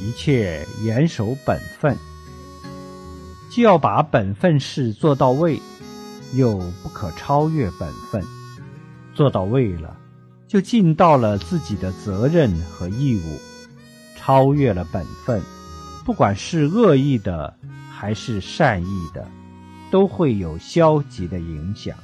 一切严守本分。既要把本分事做到位又不可超越本分。做到位了就尽到了自己的责任和义务超越了本分。不管是恶意的还是善意的都会有消极的影响。